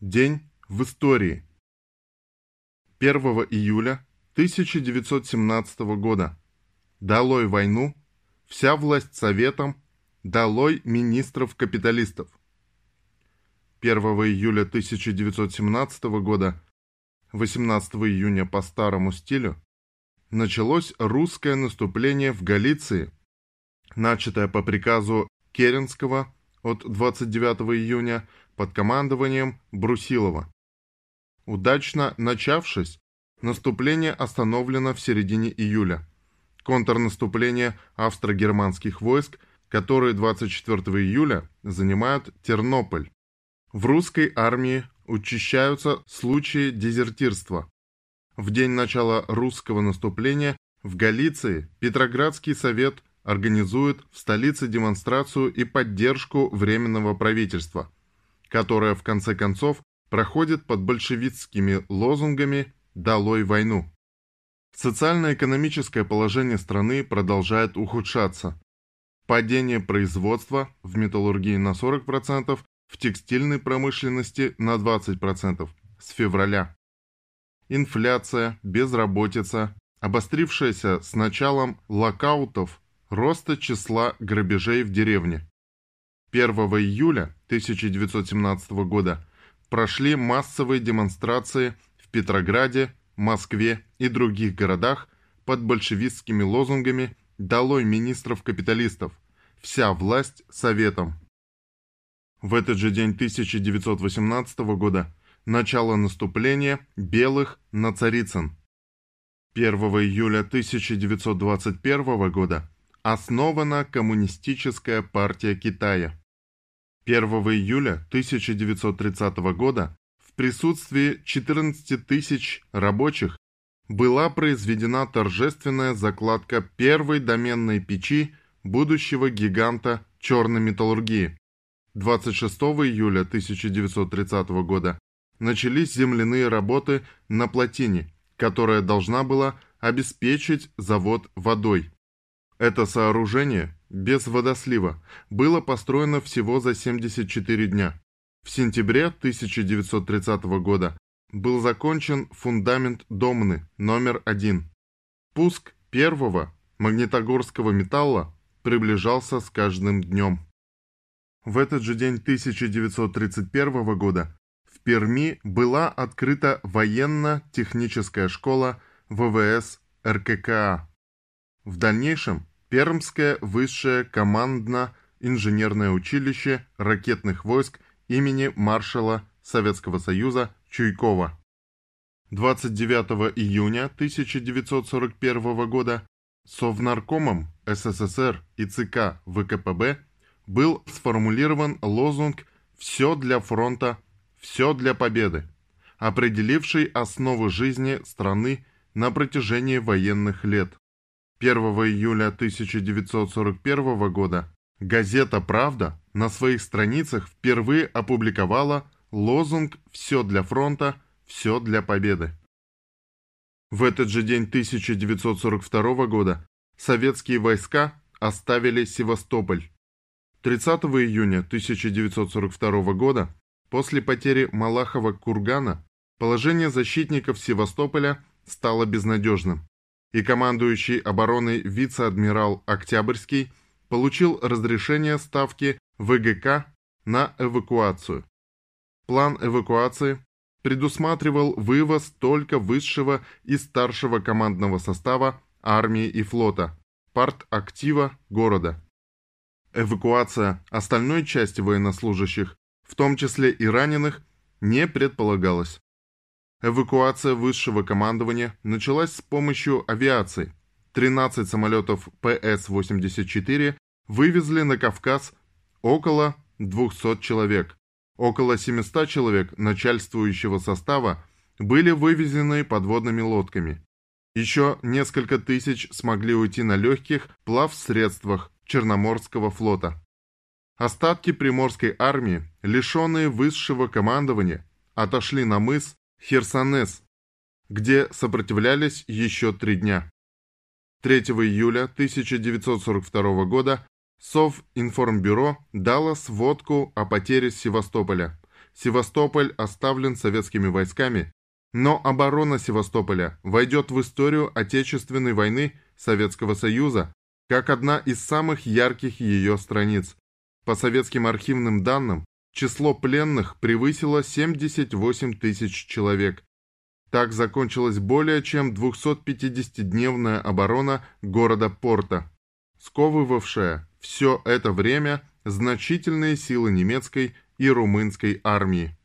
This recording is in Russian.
День в истории. 1 июля 1917 года. Долой войну, вся власть советом, долой министров-капиталистов. 1 июля 1917 года, 18 июня по старому стилю, началось русское наступление в Галиции, начатое по приказу Керенского от 29 июня под командованием Брусилова. Удачно начавшись, наступление остановлено в середине июля. Контрнаступление австро-германских войск, которые 24 июля занимают Тернополь. В русской армии учащаются случаи дезертирства. В день начала русского наступления в Галиции Петроградский совет организует в столице демонстрацию и поддержку Временного правительства, которая в конце концов проходит под большевистскими лозунгами «Долой войну». Социально-экономическое положение страны продолжает ухудшаться. Падение производства в металлургии на 40%, в текстильной промышленности на 20% с февраля. Инфляция, безработица, обострившаяся с началом локаутов роста числа грабежей в деревне. 1 июля 1917 года прошли массовые демонстрации в Петрограде, Москве и других городах под большевистскими лозунгами «Долой министров-капиталистов! Вся власть советом!». В этот же день 1918 года начало наступления белых на Царицын. 1 июля 1921 года Основана Коммунистическая партия Китая. 1 июля 1930 года в присутствии 14 тысяч рабочих была произведена торжественная закладка первой доменной печи будущего гиганта черной металлургии. 26 июля 1930 года начались земляные работы на плотине, которая должна была обеспечить завод водой. Это сооружение, без водослива, было построено всего за 74 дня. В сентябре 1930 года был закончен фундамент Домны номер один. Пуск первого магнитогорского металла приближался с каждым днем. В этот же день 1931 года в Перми была открыта военно-техническая школа ВВС РККА. В дальнейшем Пермское высшее командно-инженерное училище ракетных войск имени маршала Советского Союза Чуйкова. 29 июня 1941 года Совнаркомом СССР и ЦК ВКПБ был сформулирован лозунг «Все для фронта, все для победы», определивший основы жизни страны на протяжении военных лет. 1 июля 1941 года газета «Правда» на своих страницах впервые опубликовала лозунг «Все для фронта, все для победы». В этот же день 1942 года советские войска оставили Севастополь. 30 июня 1942 года, после потери Малахова кургана, положение защитников Севастополя стало безнадежным и командующий обороной вице-адмирал Октябрьский получил разрешение ставки ВГК на эвакуацию. План эвакуации предусматривал вывоз только высшего и старшего командного состава армии и флота, партактива города. Эвакуация остальной части военнослужащих, в том числе и раненых, не предполагалась. Эвакуация высшего командования началась с помощью авиации. 13 самолетов ПС-84 вывезли на Кавказ около 200 человек. Около 700 человек начальствующего состава были вывезены подводными лодками. Еще несколько тысяч смогли уйти на легких плавсредствах Черноморского флота. Остатки Приморской армии, лишенные высшего командования, отошли на мыс Херсонес, где сопротивлялись еще три дня. 3 июля 1942 года Совинформбюро дало сводку о потере Севастополя. Севастополь оставлен советскими войсками, но оборона Севастополя войдет в историю Отечественной войны Советского Союза как одна из самых ярких ее страниц. По советским архивным данным, число пленных превысило 78 тысяч человек. Так закончилась более чем 250-дневная оборона города Порта, сковывавшая все это время значительные силы немецкой и румынской армии.